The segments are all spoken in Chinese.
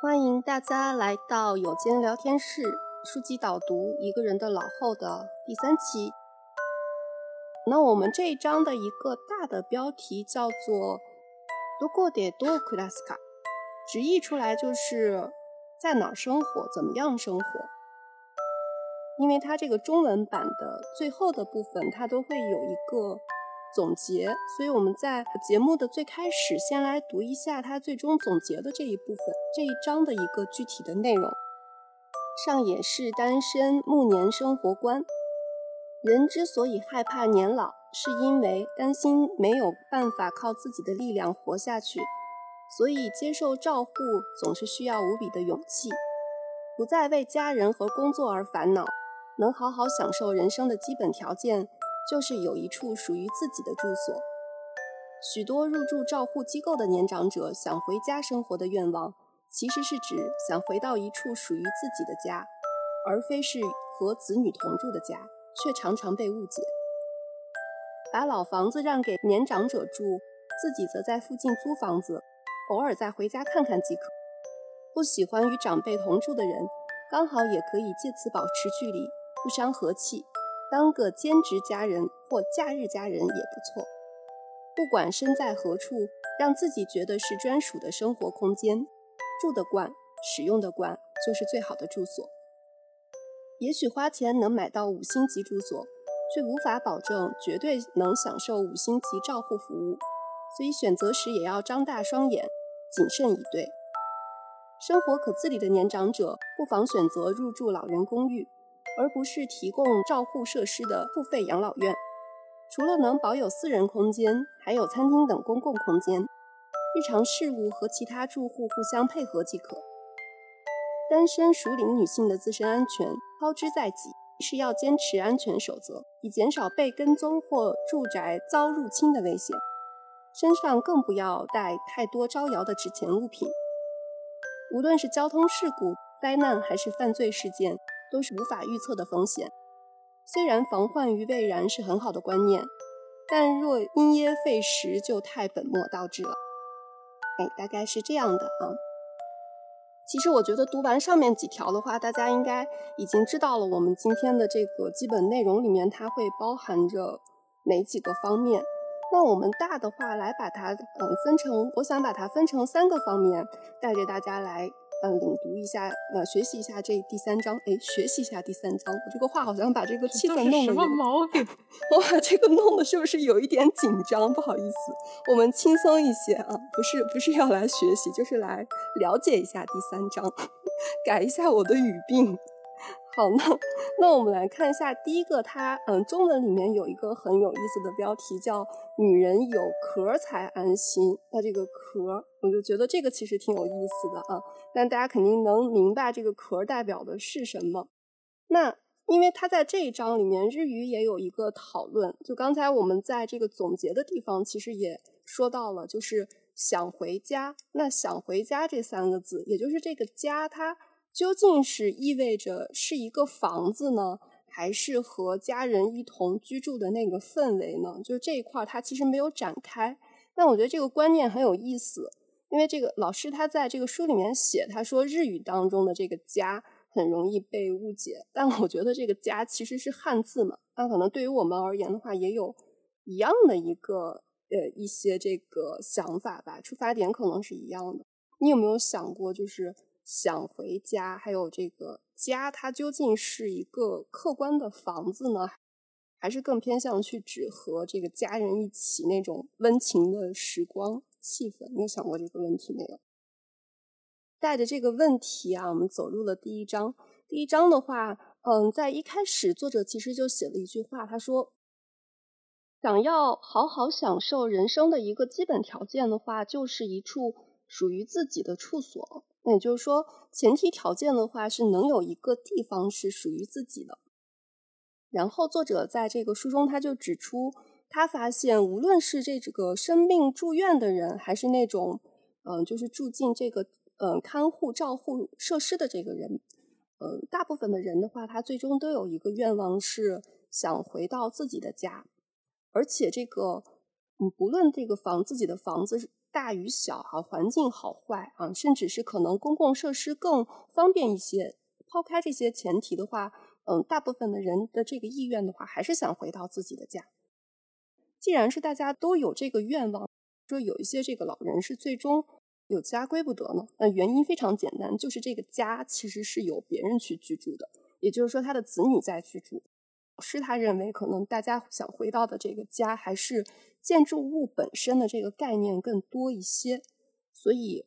欢迎大家来到有间聊天室，书籍导读一个人的老后的第三期。那我们这一章的一个大的标题叫做“どこでどう暮らすか”，直译出来就是在哪儿生活，怎么样生活。因为它这个中文版的最后的部分，它都会有一个。 总结，所以我们在节目的最开始先来读一下他最终总结的这一部分这一章的一个具体的内容。上野是单身暮年生活观。人之所以害怕年老，是因为担心没有办法靠自己的力量活下去，所以接受照护总是需要无比的勇气。不再为家人和工作而烦恼，能好好享受人生的基本条件。就是有一处属于自己的住所。许多入住照护机构的年长者想回家生活的愿望，其实是指想回到一处属于自己的家，而非是和子女同住的家，却常常被误解。把老房子让给年长者住，自己则在附近租房子，偶尔再回家看看即可。不喜欢与长辈同住的人，刚好也可以借此保持距离，不伤和气。当个兼职家人或假日家人也不错。不管身在何处，让自己觉得是专属的生活空间，住得惯、使用的惯，就是最好的住所。也许花钱能买到五星级住所，却无法保证绝对能享受五星级照护服务，所以选择时也要张大双眼，谨慎以对。生活可自理的年长者，不妨选择入住老人公寓。而不是提供照护设施的付费养老院，除了能保有私人空间，还有餐厅等公共空间，日常事务和其他住户互相配合即可。单身熟龄女性的自身安全操之在己，是要坚持安全守则，以减少被跟踪或住宅遭入侵的危险。身上更不要带太多招摇的值钱物品。无论是交通事故、灾难，还是犯罪事件。都是无法预测的风险。虽然防患于未然是很好的观念，但若因噎废食，就太本末倒置了。哎，大概是这样的啊。其实我觉得读完上面几条的话，大家应该已经知道了我们今天的这个基本内容里面，它会包含着哪几个方面。那我们大的话来把它嗯分成，我想把它分成三个方面，带着大家来。嗯，领读一下，呃，学习一下这第三章。哎，学习一下第三章。我这个话好像把这个气氛弄得什么毛病？我把这个弄的是不是有一点紧张？不好意思，我们轻松一些啊，不是不是要来学习，就是来了解一下第三章，改一下我的语病。好，那那我们来看一下第一个，它嗯，中文里面有一个很有意思的标题，叫“女人有壳才安心”。那这个壳，我就觉得这个其实挺有意思的啊。但大家肯定能明白这个壳代表的是什么。那因为它在这一章里面，日语也有一个讨论。就刚才我们在这个总结的地方，其实也说到了，就是想回家。那想回家这三个字，也就是这个家，它。究竟是意味着是一个房子呢，还是和家人一同居住的那个氛围呢？就是这一块，它其实没有展开。但我觉得这个观念很有意思，因为这个老师他在这个书里面写，他说日语当中的这个家很容易被误解，但我觉得这个家其实是汉字嘛，那可能对于我们而言的话，也有一样的一个呃一些这个想法吧，出发点可能是一样的。你有没有想过，就是？想回家，还有这个家，它究竟是一个客观的房子呢，还是更偏向去指和这个家人一起那种温情的时光气氛？你有想过这个问题没有？带着这个问题啊，我们走入了第一章。第一章的话，嗯，在一开始，作者其实就写了一句话，他说：“想要好好享受人生的一个基本条件的话，就是一处属于自己的处所。”那也就是说，前提条件的话是能有一个地方是属于自己的。然后作者在这个书中他就指出，他发现无论是这个生病住院的人，还是那种嗯，就是住进这个嗯看护照护设施的这个人，嗯，大部分的人的话，他最终都有一个愿望是想回到自己的家，而且这个嗯，不论这个房自己的房子大与小啊，环境好坏啊，甚至是可能公共设施更方便一些。抛开这些前提的话，嗯，大部分的人的这个意愿的话，还是想回到自己的家。既然是大家都有这个愿望，说有一些这个老人是最终有家归不得呢？那原因非常简单，就是这个家其实是由别人去居住的，也就是说他的子女在居住。是他认为可能大家想回到的这个家，还是建筑物本身的这个概念更多一些，所以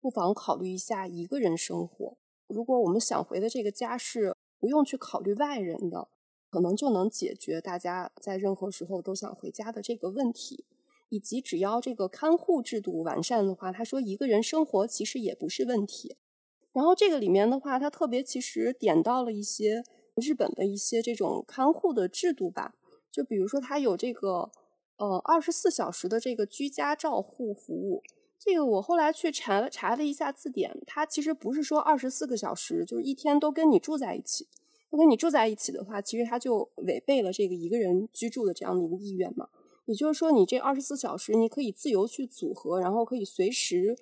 不妨考虑一下一个人生活。如果我们想回的这个家是不用去考虑外人的，可能就能解决大家在任何时候都想回家的这个问题。以及只要这个看护制度完善的话，他说一个人生活其实也不是问题。然后这个里面的话，他特别其实点到了一些。日本的一些这种看护的制度吧，就比如说它有这个呃二十四小时的这个居家照护服务。这个我后来去查了查了一下字典，它其实不是说二十四个小时，就是一天都跟你住在一起。跟你住在一起的话，其实他就违背了这个一个人居住的这样的一个意愿嘛。也就是说，你这二十四小时你可以自由去组合，然后可以随时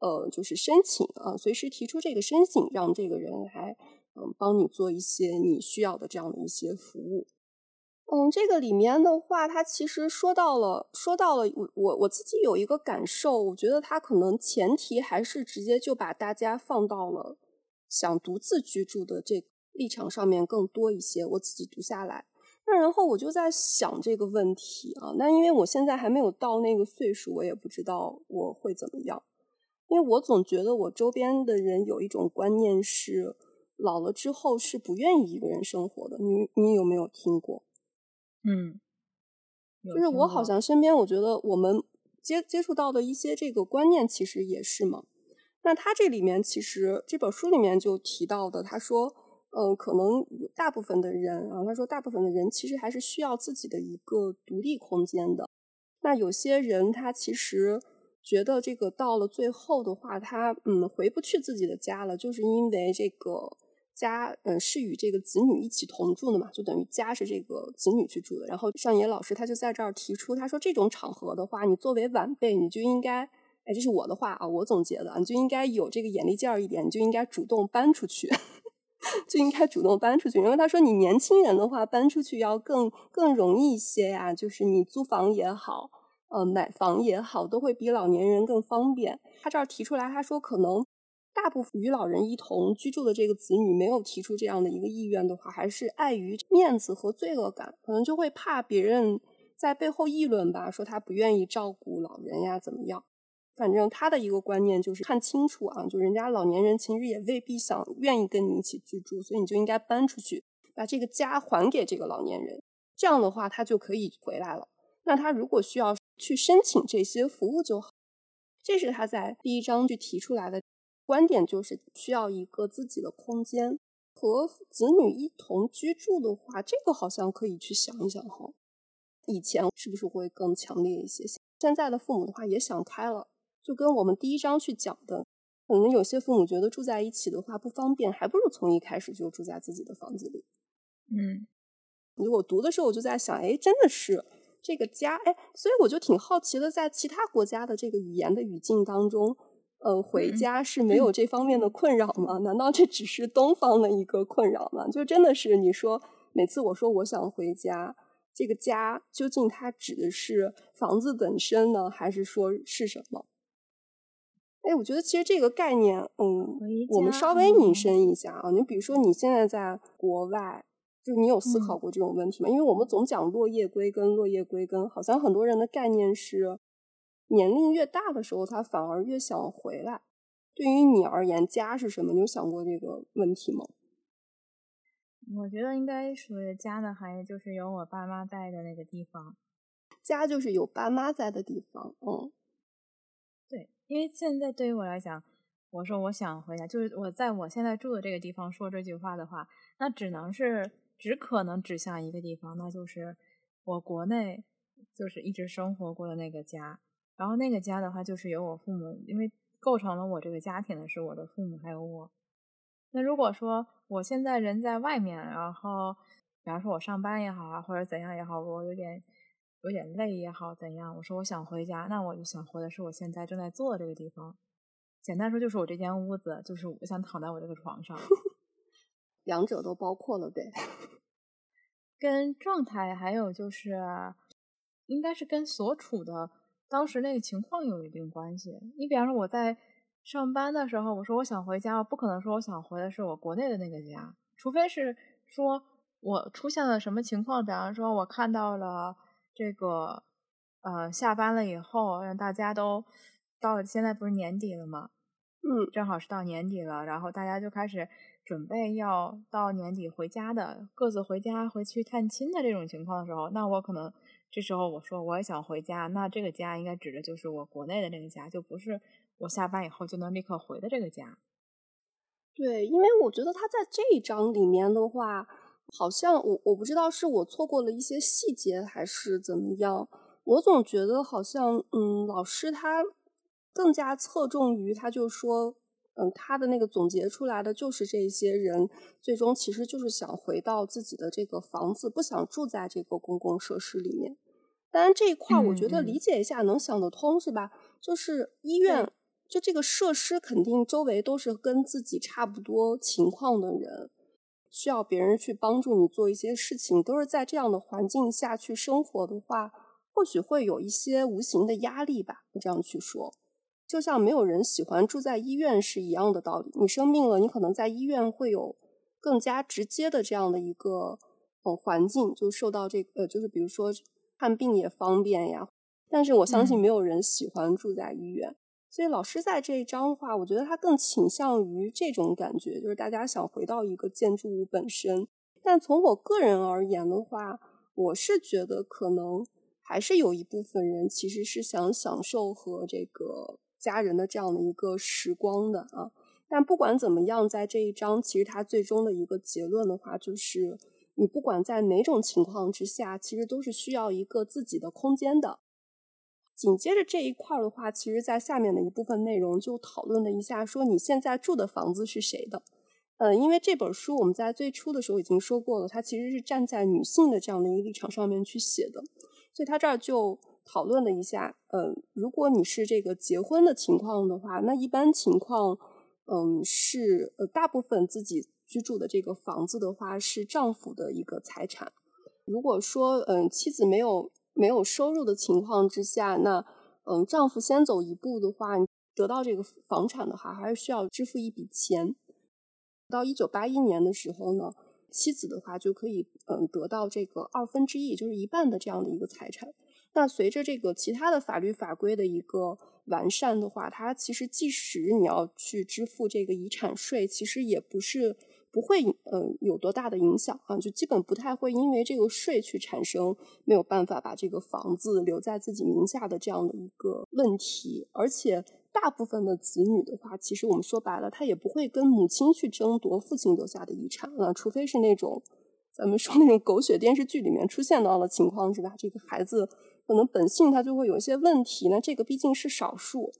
呃就是申请啊，随时提出这个申请，让这个人来。嗯，帮你做一些你需要的这样的一些服务。嗯，这个里面的话，它其实说到了，说到了我我我自己有一个感受，我觉得它可能前提还是直接就把大家放到了想独自居住的这立场上面更多一些。我自己读下来，那然后我就在想这个问题啊，那因为我现在还没有到那个岁数，我也不知道我会怎么样，因为我总觉得我周边的人有一种观念是。老了之后是不愿意一个人生活的，你你有没有听过？嗯，就是我好像身边，我觉得我们接接触到的一些这个观念，其实也是嘛。那他这里面其实这本书里面就提到的，他说，嗯，可能有大部分的人啊，他说大部分的人其实还是需要自己的一个独立空间的。那有些人他其实。觉得这个到了最后的话，他嗯回不去自己的家了，就是因为这个家嗯是与这个子女一起同住的嘛，就等于家是这个子女去住的。然后上野老师他就在这儿提出，他说这种场合的话，你作为晚辈，你就应该，哎，这是我的话啊，我总结的，你就应该有这个眼力劲儿一点，你就应该主动搬出去，就应该主动搬出去。因为他说你年轻人的话，搬出去要更更容易一些呀，就是你租房也好。呃，买房也好，都会比老年人更方便。他这儿提出来，他说可能大部分与老人一同居住的这个子女没有提出这样的一个意愿的话，还是碍于面子和罪恶感，可能就会怕别人在背后议论吧，说他不愿意照顾老人呀，怎么样？反正他的一个观念就是看清楚啊，就人家老年人其实也未必想愿意跟你一起居住，所以你就应该搬出去，把这个家还给这个老年人，这样的话他就可以回来了。那他如果需要。去申请这些服务就好，这是他在第一章就提出来的观点，就是需要一个自己的空间和子女一同居住的话，这个好像可以去想一想哈。以前是不是会更强烈一些？现在的父母的话也想开了，就跟我们第一章去讲的，可能有些父母觉得住在一起的话不方便，还不如从一开始就住在自己的房子里。嗯，我读的时候我就在想，哎，真的是。这个家，哎，所以我就挺好奇的，在其他国家的这个语言的语境当中，呃，回家是没有这方面的困扰吗？难道这只是东方的一个困扰吗？就真的是你说，每次我说我想回家，这个家究竟它指的是房子本身呢，还是说是什么？哎，我觉得其实这个概念，嗯，我们稍微引申一下啊，你比如说你现在在国外。就你有思考过这种问题吗？因为我们总讲落叶归根，落叶归根，好像很多人的概念是，年龄越大的时候，他反而越想回来。对于你而言，家是什么？你有想过这个问题吗？我觉得应该属于家的含义就是有我爸妈在的那个地方。家就是有爸妈在的地方。嗯，对，因为现在对于我来讲，我说我想回家，就是我在我现在住的这个地方说这句话的话，那只能是。只可能指向一个地方，那就是我国内就是一直生活过的那个家。然后那个家的话，就是有我父母，因为构成了我这个家庭的是我的父母还有我。那如果说我现在人在外面，然后比方说我上班也好啊，或者怎样也好，我有点有点累也好怎样，我说我想回家，那我就想回的是我现在正在坐的这个地方。简单说就是我这间屋子，就是我想躺在我这个床上，两者都包括了呗。跟状态还有就是，应该是跟所处的当时那个情况有一定关系。你比方说我在上班的时候，我说我想回家，我不可能说我想回的是我国内的那个家，除非是说我出现了什么情况，比方说我看到了这个呃下班了以后，让大家都到现在不是年底了吗？嗯，正好是到年底了，然后大家就开始准备要到年底回家的，各自回家回去探亲的这种情况的时候，那我可能这时候我说我也想回家，那这个家应该指的就是我国内的那个家，就不是我下班以后就能立刻回的这个家。对，因为我觉得他在这一章里面的话，好像我我不知道是我错过了一些细节还是怎么样，我总觉得好像嗯，老师他。更加侧重于，他就说，嗯，他的那个总结出来的就是这些人最终其实就是想回到自己的这个房子，不想住在这个公共设施里面。当然这一块我觉得理解一下能想得通，是吧？就是医院，就这个设施肯定周围都是跟自己差不多情况的人，需要别人去帮助你做一些事情，都是在这样的环境下去生活的话，或许会有一些无形的压力吧。我这样去说。就像没有人喜欢住在医院是一样的道理。你生病了，你可能在医院会有更加直接的这样的一个呃环境，就受到这个呃，就是比如说看病也方便呀。但是我相信没有人喜欢住在医院，所以老师在这一章的话，我觉得他更倾向于这种感觉，就是大家想回到一个建筑物本身。但从我个人而言的话，我是觉得可能还是有一部分人其实是想享受和这个。家人的这样的一个时光的啊，但不管怎么样，在这一章，其实它最终的一个结论的话，就是你不管在哪种情况之下，其实都是需要一个自己的空间的。紧接着这一块的话，其实在下面的一部分内容就讨论了一下，说你现在住的房子是谁的？嗯，因为这本书我们在最初的时候已经说过了，它其实是站在女性的这样的一个立场上面去写的，所以它这儿就。讨论了一下，嗯，如果你是这个结婚的情况的话，那一般情况，嗯，是呃，大部分自己居住的这个房子的话是丈夫的一个财产。如果说，嗯，妻子没有没有收入的情况之下，那嗯，丈夫先走一步的话，得到这个房产的话，还是需要支付一笔钱。到一九八一年的时候呢，妻子的话就可以嗯得到这个二分之一，就是一半的这样的一个财产。那随着这个其他的法律法规的一个完善的话，它其实即使你要去支付这个遗产税，其实也不是不会嗯有多大的影响啊，就基本不太会因为这个税去产生没有办法把这个房子留在自己名下的这样的一个问题。而且大部分的子女的话，其实我们说白了，他也不会跟母亲去争夺父亲留下的遗产啊，除非是那种咱们说那种狗血电视剧里面出现到的情况，是吧？这个孩子。可能本性他就会有一些问题，那这个毕竟是少数，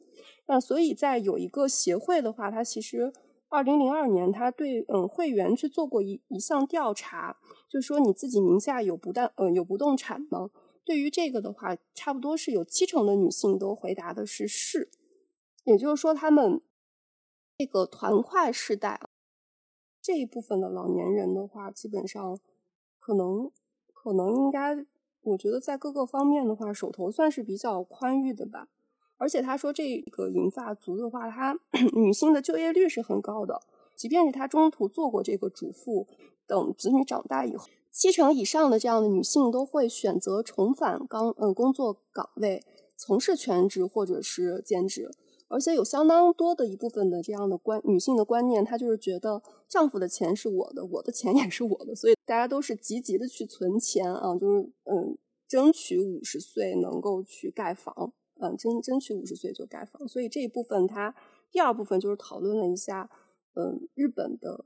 那所以在有一个协会的话，它其实二零零二年他对嗯会员去做过一一项调查，就说你自己名下有不但呃有不动产吗？对于这个的话，差不多是有七成的女性都回答的是是，也就是说他们这个团块世代这一部分的老年人的话，基本上可能可能应该。我觉得在各个方面的话，手头算是比较宽裕的吧。而且他说，这个银发族的话，他 女性的就业率是很高的。即便是他中途做过这个主妇，等子女长大以后，七成以上的这样的女性都会选择重返岗嗯工作岗位，从事全职或者是兼职。而且有相当多的一部分的这样的观女性的观念，她就是觉得丈夫的钱是我的，我的钱也是我的，所以大家都是积极的去存钱啊，就是嗯，争取五十岁能够去盖房，嗯，争争取五十岁就盖房。所以这一部分，它第二部分就是讨论了一下，嗯，日本的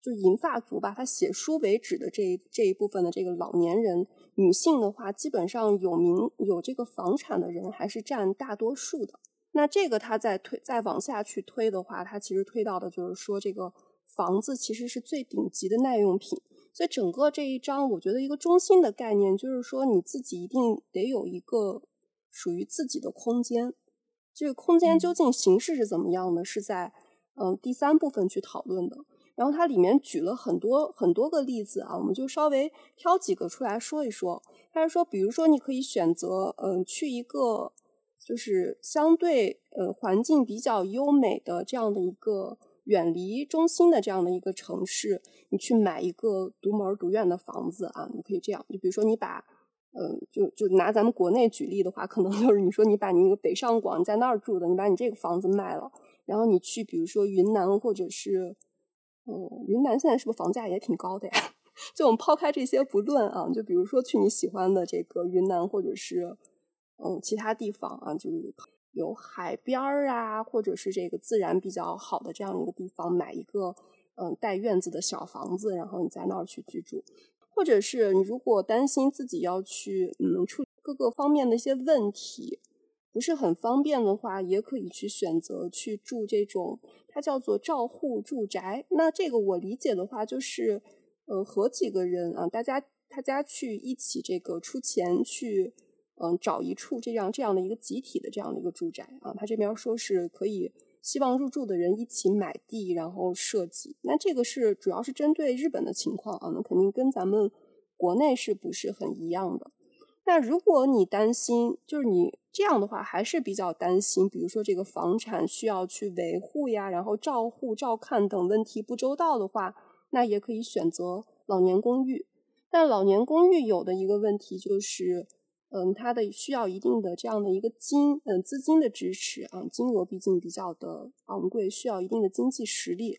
就银发族吧，他写书为止的这这一部分的这个老年人女性的话，基本上有名有这个房产的人还是占大多数的。那这个他再推再往下去推的话，他其实推到的就是说，这个房子其实是最顶级的耐用品。所以整个这一章，我觉得一个中心的概念就是说，你自己一定得有一个属于自己的空间。这个空间究竟形式是怎么样的，是在嗯第三部分去讨论的。然后它里面举了很多很多个例子啊，我们就稍微挑几个出来说一说。他是说，比如说你可以选择嗯去一个就是相对呃环境比较优美的这样的一个。远离中心的这样的一个城市，你去买一个独门独院的房子啊，你可以这样。就比如说你把，嗯，就就拿咱们国内举例的话，可能就是你说你把你一个北上广在那儿住的，你把你这个房子卖了，然后你去比如说云南或者是，嗯，云南现在是不是房价也挺高的呀？就我们抛开这些不论啊，就比如说去你喜欢的这个云南或者是，嗯，其他地方啊，就是。有海边儿啊，或者是这个自然比较好的这样一个地方，买一个嗯带院子的小房子，然后你在那儿去居住，或者是你如果担心自己要去嗯处各个方面的一些问题不是很方便的话，也可以去选择去住这种它叫做照护住宅。那这个我理解的话，就是呃和几个人啊，大家大家去一起这个出钱去。嗯，找一处这样这样的一个集体的这样的一个住宅啊，他这边说是可以希望入住的人一起买地，然后设计。那这个是主要是针对日本的情况啊，那肯定跟咱们国内是不是很一样的？那如果你担心，就是你这样的话还是比较担心，比如说这个房产需要去维护呀，然后照护、照看等问题不周到的话，那也可以选择老年公寓。但老年公寓有的一个问题就是。嗯，它的需要一定的这样的一个金嗯资金的支持啊，金额毕竟比较的昂贵，需要一定的经济实力。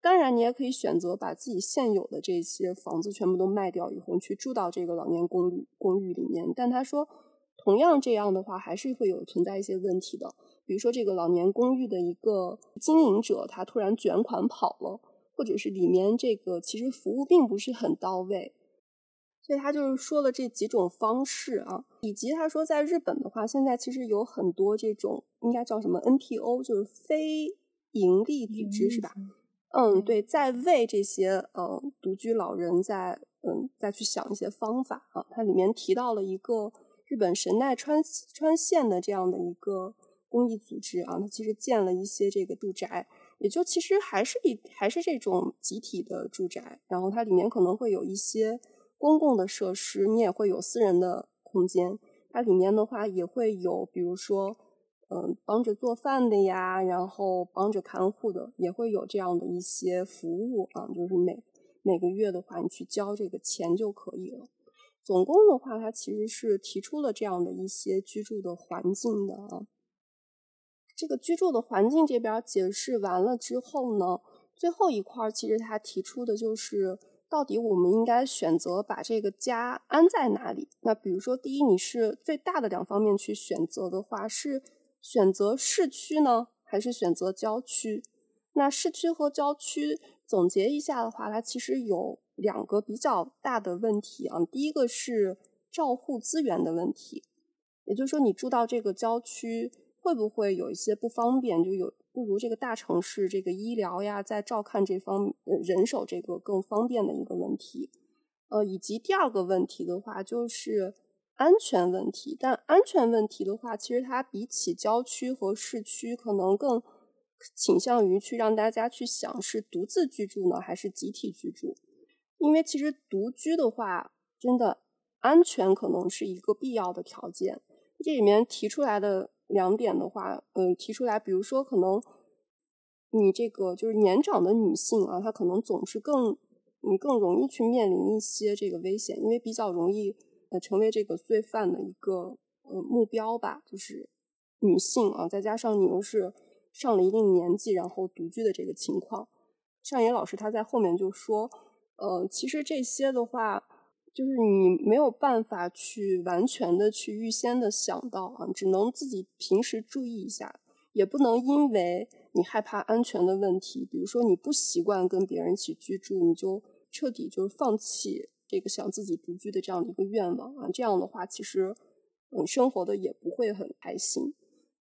当然，你也可以选择把自己现有的这些房子全部都卖掉以后，去住到这个老年公寓公寓里面。但他说，同样这样的话，还是会有存在一些问题的。比如说，这个老年公寓的一个经营者，他突然卷款跑了，或者是里面这个其实服务并不是很到位。所以他就是说了这几种方式啊，以及他说在日本的话，现在其实有很多这种应该叫什么 NPO，就是非盈利组织是吧？嗯，对，在为这些呃独居老人在嗯再去想一些方法啊。它里面提到了一个日本神奈川川县的这样的一个公益组织啊，它其实建了一些这个住宅，也就其实还是一还是这种集体的住宅，然后它里面可能会有一些。公共的设施，你也会有私人的空间。它里面的话也会有，比如说，嗯，帮着做饭的呀，然后帮着看护的，也会有这样的一些服务啊。就是每每个月的话，你去交这个钱就可以了。总共的话，它其实是提出了这样的一些居住的环境的啊。这个居住的环境这边解释完了之后呢，最后一块其实他提出的就是。到底我们应该选择把这个家安在哪里？那比如说，第一，你是最大的两方面去选择的话，是选择市区呢，还是选择郊区？那市区和郊区总结一下的话，它其实有两个比较大的问题啊。第一个是照护资源的问题，也就是说，你住到这个郊区会不会有一些不方便？就有。不如这个大城市这个医疗呀，在照看这方人手这个更方便的一个问题，呃，以及第二个问题的话就是安全问题。但安全问题的话，其实它比起郊区和市区，可能更倾向于去让大家去想是独自居住呢，还是集体居住？因为其实独居的话，真的安全可能是一个必要的条件。这里面提出来的。两点的话，嗯，提出来，比如说，可能你这个就是年长的女性啊，她可能总是更，你更容易去面临一些这个危险，因为比较容易呃成为这个罪犯的一个呃目标吧。就是女性啊，再加上你又是上了一定年纪，然后独居的这个情况，尚野老师他在后面就说，呃，其实这些的话。就是你没有办法去完全的去预先的想到啊，只能自己平时注意一下，也不能因为你害怕安全的问题，比如说你不习惯跟别人一起居住，你就彻底就是放弃这个想自己独居的这样的一个愿望啊。这样的话，其实嗯，生活的也不会很开心。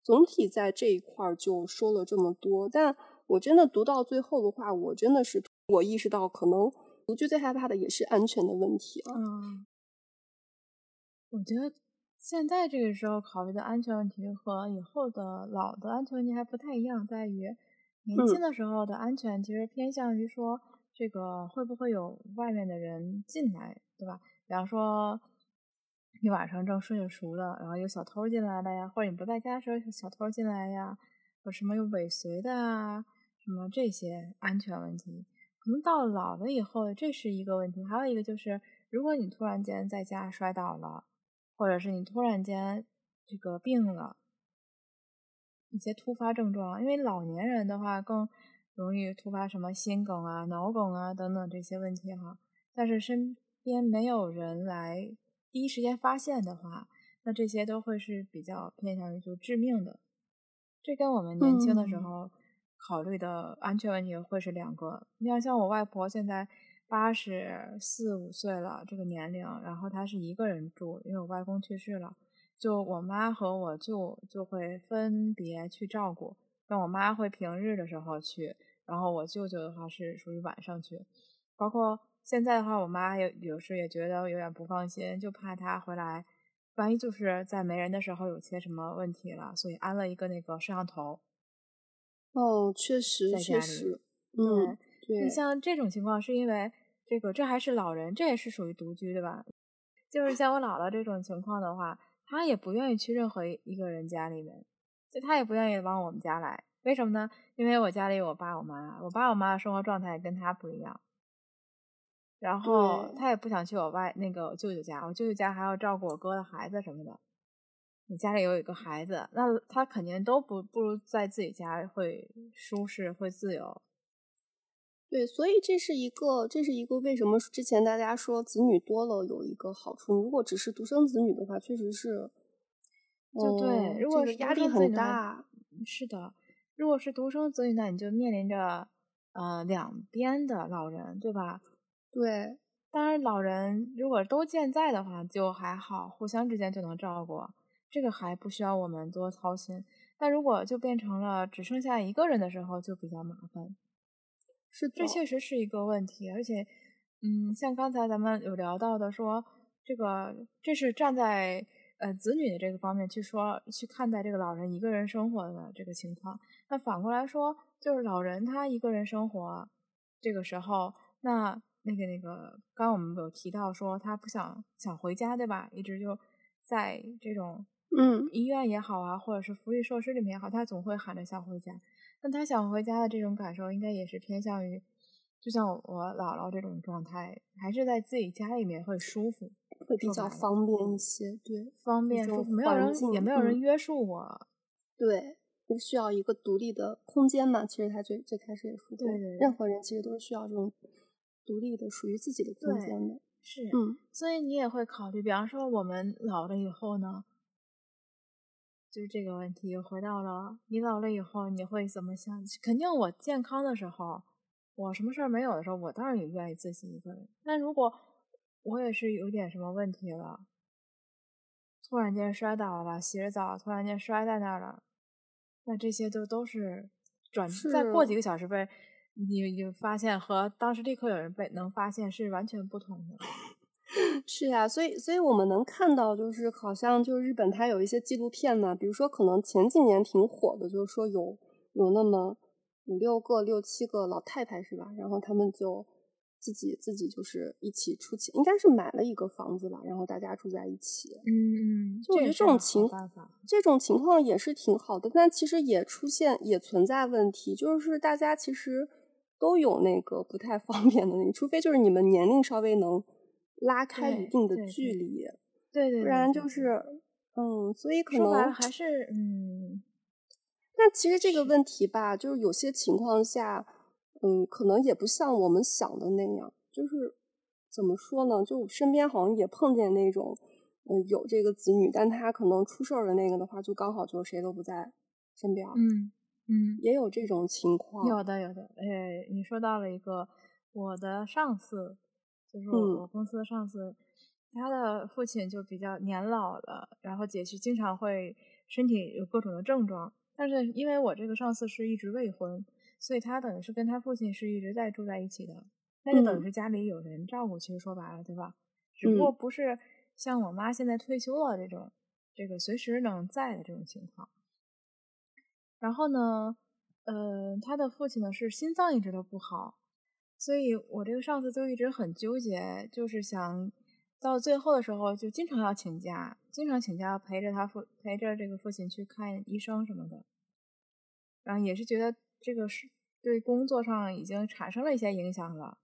总体在这一块儿就说了这么多，但我真的读到最后的话，我真的是我意识到可能。独居最害怕的也是安全的问题啊。嗯，我觉得现在这个时候考虑的安全问题和以后的老的安全问题还不太一样，在于年轻的时候的安全其实偏向于说这个会不会有外面的人进来，对吧？比方说你晚上正睡着熟了，然后有小偷进来了呀，或者你不在家的时候小偷进来呀，或什么有尾随的啊，什么这些安全问题。可能到老了以后，这是一个问题。还有一个就是，如果你突然间在家摔倒了，或者是你突然间这个病了，一些突发症状，因为老年人的话更容易突发什么心梗啊、脑梗啊等等这些问题哈。但是身边没有人来第一时间发现的话，那这些都会是比较偏向于就致命的。这跟我们年轻的时候。考虑的安全问题会是两个，你要像我外婆现在八十四五岁了这个年龄，然后她是一个人住，因为我外公去世了，就我妈和我舅就会分别去照顾，像我妈会平日的时候去，然后我舅舅的话是属于晚上去，包括现在的话，我妈有有时也觉得有点不放心，就怕他回来，万一就是在没人的时候有些什么问题了，所以安了一个那个摄像头。哦，确实，确实，嗯，对。你像这种情况，是因为这个，这还是老人，这也是属于独居，对吧？就是像我姥姥这种情况的话，她也不愿意去任何一个人家里面，就她也不愿意往我们家来。为什么呢？因为我家里有我爸我妈，我爸我妈的生活状态跟她不一样。然后她也不想去我外那个舅舅家，我舅舅家还要照顾我哥的孩子什么的。你家里有一个孩子，那他肯定都不不如在自己家会舒适、会自由。对，所以这是一个，这是一个为什么之前大家说子女多了有一个好处。如果只是独生子女的话，确实是，就对，如果是压力很大。是的，如果是独生子女，那你就面临着呃两边的老人，对吧？对，当然老人如果都健在的话就还好，互相之间就能照顾。这个还不需要我们多操心，但如果就变成了只剩下一个人的时候，就比较麻烦。是，这确实是一个问题。而且，嗯，像刚才咱们有聊到的，说这个这是站在呃子女的这个方面去说去看待这个老人一个人生活的这个情况。那反过来说，就是老人他一个人生活这个时候，那那个那个，刚刚我们有提到说他不想想回家，对吧？一直就在这种。嗯，医院也好啊，或者是福利设施里面也好，他总会喊着想回家。那他想回家的这种感受，应该也是偏向于，就像我姥姥这种状态，还是在自己家里面会舒服，会比较方便一些。对，方便舒服，没有人也没有人约束我。对，不需要一个独立的空间嘛。其实他最最开始也说过，对对，任何人其实都是需要这种独立的、属于自己的空间的。是，嗯，所以你也会考虑，比方说我们老了以后呢？就是这个问题又回到了你老了以后你会怎么想？肯定我健康的时候，我什么事儿没有的时候，我当然也愿意自己一个人。但如果我也是有点什么问题了，突然间摔倒了，洗着澡突然间摔在那儿了，那这些都都是转再过几个小时被你你发现和当时立刻有人被能发现是完全不同的。是呀，所以所以我们能看到，就是好像就是日本它有一些纪录片呢，比如说可能前几年挺火的，就是说有有那么五六个、六七个老太太是吧？然后他们就自己自己就是一起出钱，应该是买了一个房子吧，然后大家住在一起。嗯嗯，就我觉得这种情这种情况也是挺好的，但其实也出现也存在问题，就是大家其实都有那个不太方便的，你除非就是你们年龄稍微能。拉开一定的距离，对对，不然就是，嗯，所以可能还是嗯，但其实这个问题吧，就是有些情况下，嗯，可能也不像我们想的那样，就是怎么说呢？就身边好像也碰见那种，嗯，有这个子女，但他可能出事儿的那个的话，就刚好就谁都不在身边，嗯嗯，也有这种情况，有的有的，哎，你说到了一个我的上司。就是我公司的上司，他的父亲就比较年老了，然后也是经常会身体有各种的症状。但是因为我这个上司是一直未婚，所以他等于是跟他父亲是一直在住在一起的。那就等于是家里有人照顾。其实说白了，对吧？只不过不是像我妈现在退休了这种，这个随时能在的这种情况。然后呢，呃，他的父亲呢是心脏一直都不好，所以我这个上司就一直很纠结，就是想到最后的时候就经常要请假，经常请假陪着他父陪着这个父亲去看医生什么的。然后也是觉得这个是对工作上已经产生了一些影响了，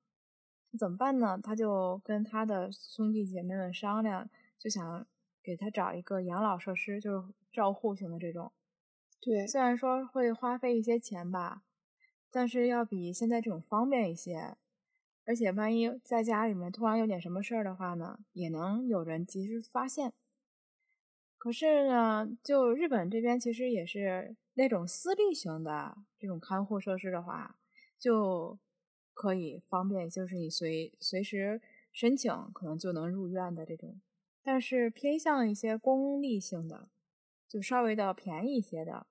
怎么办呢？他就跟他的兄弟姐妹们商量，就想给他找一个养老设施，就是照护型的这种。对，虽然说会花费一些钱吧，但是要比现在这种方便一些，而且万一在家里面突然有点什么事儿的话呢，也能有人及时发现。可是呢，就日本这边其实也是那种私立型的这种看护设施的话，就可以方便，就是你随随时申请，可能就能入院的这种。但是偏向一些公立性的，就稍微的便宜一些的。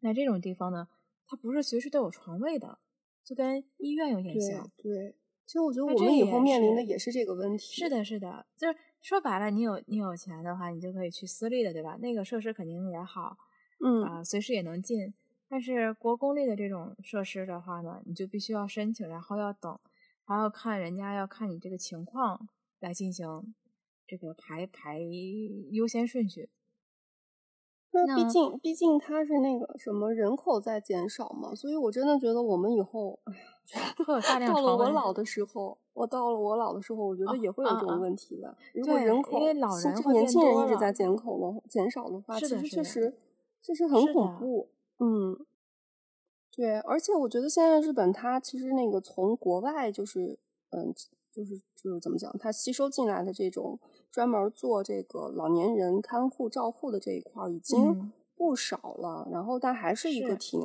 那这种地方呢，它不是随时都有床位的，就跟医院有点像。对，其实我觉得我们以后面临的也是这个问题。是的，是的，就是说白了，你有你有钱的话，你就可以去私立的，对吧？那个设施肯定也好，嗯啊，随时也能进。但是国公立的这种设施的话呢，你就必须要申请，然后要等，还要看人家要看你这个情况来进行这个排排优先顺序。那毕竟，毕竟它是那个什么人口在减少嘛，所以我真的觉得我们以后，哎呀，到了我老的时候，我到了我老的时候，我觉得也会有这种问题的。如果人口，甚至年轻人一直在减口的减少的话，其实确实，确实很恐怖。嗯，对，而且我觉得现在日本它其实那个从国外就是，嗯，就是就是怎么讲，它吸收进来的这种。专门做这个老年人看护照护的这一块已经不少了，然后但还是一个挺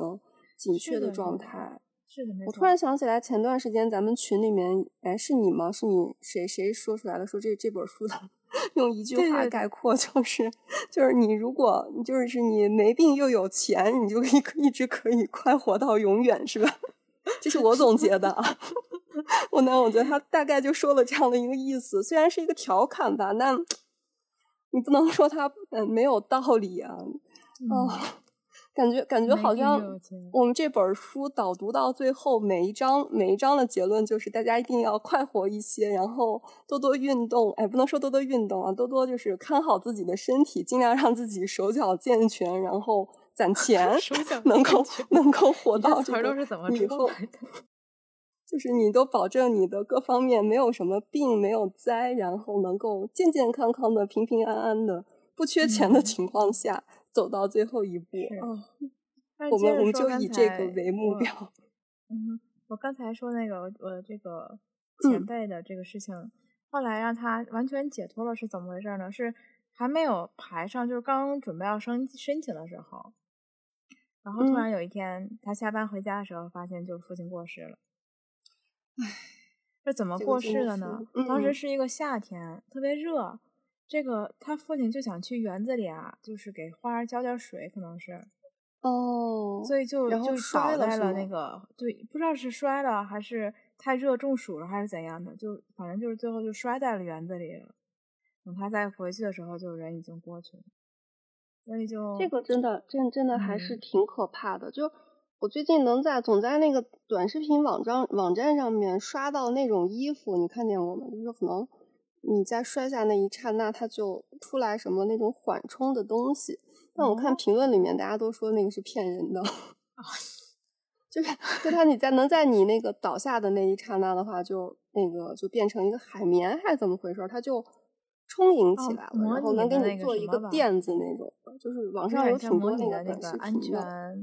紧缺的状态。是的，我突然想起来，前段时间咱们群里面，哎，是你吗？是你谁谁说出来的？说这这本书的 用一句话概括，就是就是你如果就是你没病又有钱，你就可以一直可以快活到永远，是吧？这是我总结的啊。我呢，我觉得他大概就说了这样的一个意思，虽然是一个调侃吧，但你不能说他嗯没有道理啊。哦，感觉感觉好像我们这本书导读到最后，每一章每一章的结论就是大家一定要快活一些，然后多多运动。哎，不能说多多运动啊，多多就是看好自己的身体，尽量让自己手脚健全，然后攒钱，能够能够活到这个以后。就是你都保证你的各方面没有什么病，没有灾，然后能够健健康康的、平平安安的、不缺钱的情况下走到最后一步啊！我们我们就以这个为目标。嗯，我刚才说那个我这个前辈的这个事情，后来让他完全解脱了，是怎么回事呢？是还没有排上，就是刚准备要申申请的时候，然后突然有一天他下班回家的时候，发现就父亲过世了。唉，这怎么过世的呢？当时是一个夏天，特别热。这个他父亲就想去园子里啊，就是给花浇点水，可能是哦，所以就就倒在了那个对，不知道是摔了还是太热中暑了还是怎样的，就反正就是最后就摔在了园子里了。等他再回去的时候，就人已经过去了。所以就这个真的真真的还是挺可怕的，就。我最近能在总在那个短视频网站网站上面刷到那种衣服，你看见过吗？就是可能你在摔下那一刹那，它就出来什么那种缓冲的东西。但我看评论里面大家都说那个是骗人的，就是就它你在能在你那个倒下的那一刹那的话，就那个就变成一个海绵还是怎么回事？它就充盈起来了，然后能给你做一个垫子那种。就是网上有挺多那个短视频的。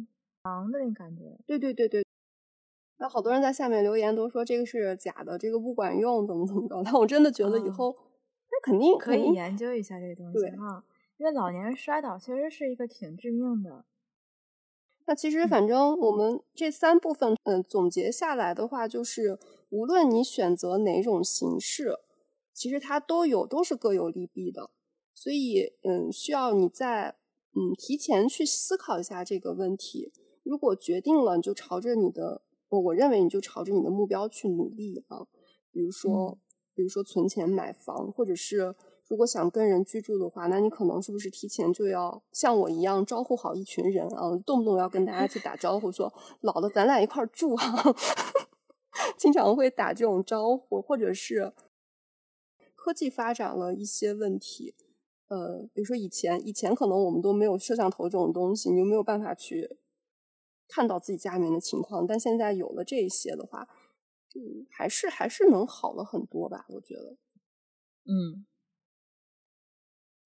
长的那感觉，对对对对，那好多人在下面留言都说这个是假的，这个不管用，怎么怎么着？但我真的觉得以后那肯定可以研究一下这个东西啊，因为老年人摔倒其实是一个挺致命的。那其实反正我们这三部分嗯总结下来的话，就是无论你选择哪种形式，其实它都有都是各有利弊的，所以嗯需要你在嗯提前去思考一下这个问题。如果决定了，你就朝着你的，我我认为你就朝着你的目标去努力啊。比如说，嗯比如说存钱买房，或者是如果想跟人居住的话，那你可能是不是提前就要像我一样招呼好一群人啊，动不动要跟大家去打招呼，说老了咱俩一块儿住啊，经常会打这种招呼，或者是科技发展了一些问题。呃，比如说以前，以前可能我们都没有摄像头这种东西，你就没有办法去看到自己家里面的情况。但现在有了这些的话，嗯，还是还是能好了很多吧？我觉得嗯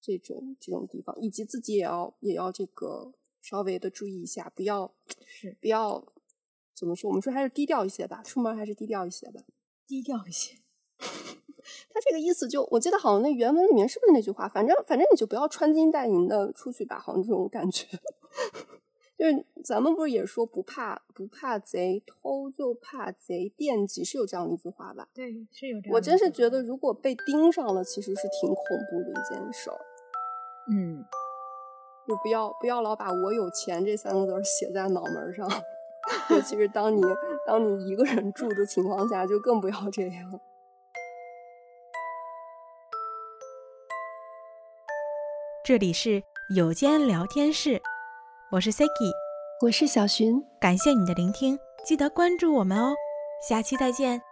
这种这种地方，以及自己也要也要这个稍微的注意一下，不要是不要怎么说？我们说还是低调一些吧，出门还是低调一些吧。低调一些。他这个意思就，我记得好像那原文里面是不是那句话？反正反正你就不要穿金戴银的出去吧，好像这种感觉。就是咱们不是也说不怕不怕贼偷，就怕贼惦记，是有这样的一句话吧？对，是有这样。我真是觉得，，如果被盯上了，其实是挺恐怖的一件事儿。嗯，就不要不要老把我有钱这三个字儿写在脑门儿上，尤其是当你当你一个人住的情况下，就更不要这样。这里是有间聊天室，我是 Siki，我是小寻，感谢你的聆听，记得关注我们哦，下期再见。